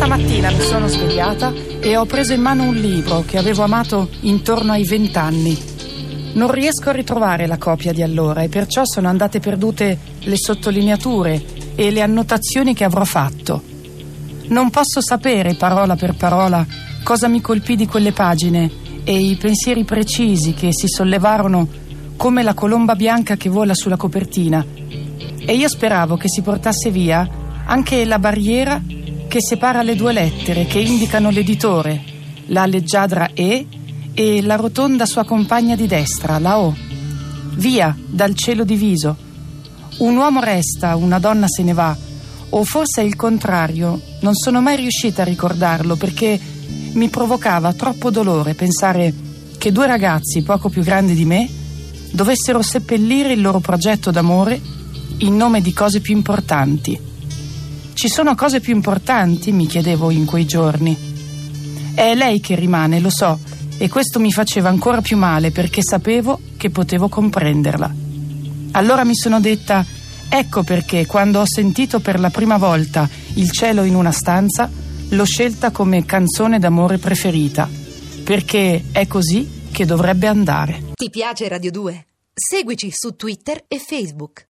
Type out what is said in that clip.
sei. Questa mattina mi sono svegliata e ho preso in mano un libro che avevo amato intorno ai vent'anni. Non riesco a ritrovare la copia di allora e perciò sono andate perdute le sottolineature e le annotazioni che avrò fatto. Non posso sapere, parola per parola, cosa mi colpì di quelle pagine e i pensieri precisi che si sollevarono come la colomba bianca che vola sulla copertina. E io speravo che si portasse via anche la barriera che separa le due lettere che indicano l'editore, la leggiadra E e la rotonda sua compagna di destra, la O. Via dal cielo diviso. Un uomo resta, una donna se ne va, o forse è il contrario, non sono mai riuscita a ricordarlo perché mi provocava troppo dolore pensare che due ragazzi poco più grandi di me dovessero seppellire il loro progetto d'amore in nome di cose più importanti. Ci sono cose più importanti, mi chiedevo in quei giorni. È lei che rimane, lo so, e questo mi faceva ancora più male perché sapevo che potevo comprenderla. Allora mi sono detta, ecco perché quando ho sentito per la prima volta il cielo in una stanza, l'ho scelta come canzone d'amore preferita, perché è così che dovrebbe andare. Ti piace Radio 2? Seguici su Twitter e Facebook.